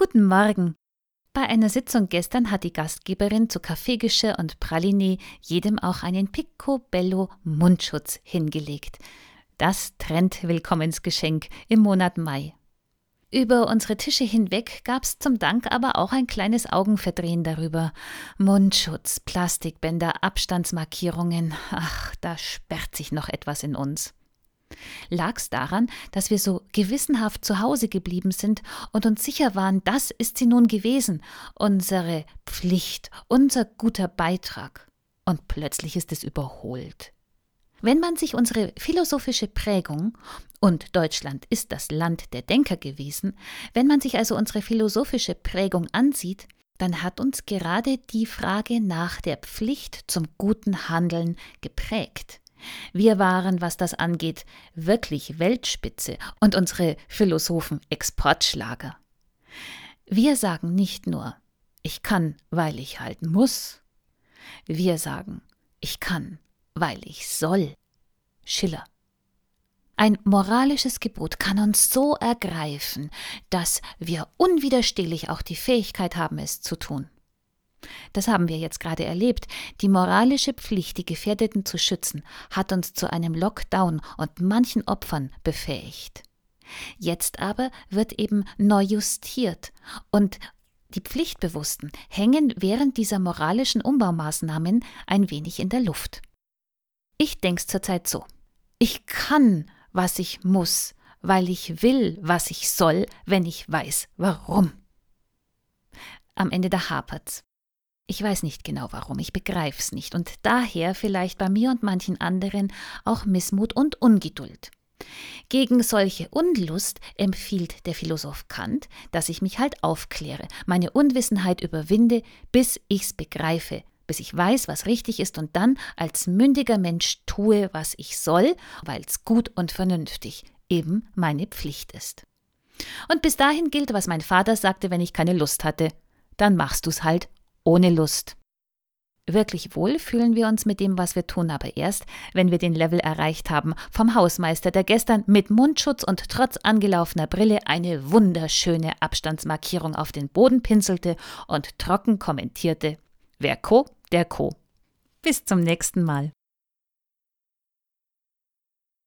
Guten Morgen. Bei einer Sitzung gestern hat die Gastgeberin zu Kaffeegeschirr und Praline jedem auch einen Picobello Mundschutz hingelegt. Das Trend-Willkommensgeschenk im Monat Mai. Über unsere Tische hinweg gab's zum Dank aber auch ein kleines Augenverdrehen darüber. Mundschutz, Plastikbänder, Abstandsmarkierungen. Ach, da sperrt sich noch etwas in uns. Lag's daran, dass wir so gewissenhaft zu Hause geblieben sind und uns sicher waren, das ist sie nun gewesen, unsere Pflicht, unser guter Beitrag. Und plötzlich ist es überholt. Wenn man sich unsere philosophische Prägung, und Deutschland ist das Land der Denker gewesen, wenn man sich also unsere philosophische Prägung ansieht, dann hat uns gerade die Frage nach der Pflicht zum guten Handeln geprägt. Wir waren, was das angeht, wirklich Weltspitze und unsere Philosophen Exportschlager. Wir sagen nicht nur, ich kann, weil ich halten muss. Wir sagen, ich kann, weil ich soll. Schiller. Ein moralisches Gebot kann uns so ergreifen, dass wir unwiderstehlich auch die Fähigkeit haben, es zu tun. Das haben wir jetzt gerade erlebt. Die moralische Pflicht, die Gefährdeten zu schützen, hat uns zu einem Lockdown und manchen Opfern befähigt. Jetzt aber wird eben neu justiert und die Pflichtbewussten hängen während dieser moralischen Umbaumaßnahmen ein wenig in der Luft. Ich denk's zurzeit so. Ich kann, was ich muss, weil ich will, was ich soll, wenn ich weiß, warum. Am Ende da hapert's. Ich weiß nicht genau warum, ich begreif's nicht und daher vielleicht bei mir und manchen anderen auch Missmut und Ungeduld. Gegen solche Unlust empfiehlt der Philosoph Kant, dass ich mich halt aufkläre, meine Unwissenheit überwinde, bis ich's begreife, bis ich weiß, was richtig ist und dann als mündiger Mensch tue, was ich soll, weil's gut und vernünftig eben meine Pflicht ist. Und bis dahin gilt, was mein Vater sagte, wenn ich keine Lust hatte. Dann machst du's halt ohne Lust. Wirklich wohl fühlen wir uns mit dem, was wir tun, aber erst, wenn wir den Level erreicht haben vom Hausmeister, der gestern mit Mundschutz und trotz angelaufener Brille eine wunderschöne Abstandsmarkierung auf den Boden pinselte und trocken kommentierte: Wer Co, der Co. Bis zum nächsten Mal.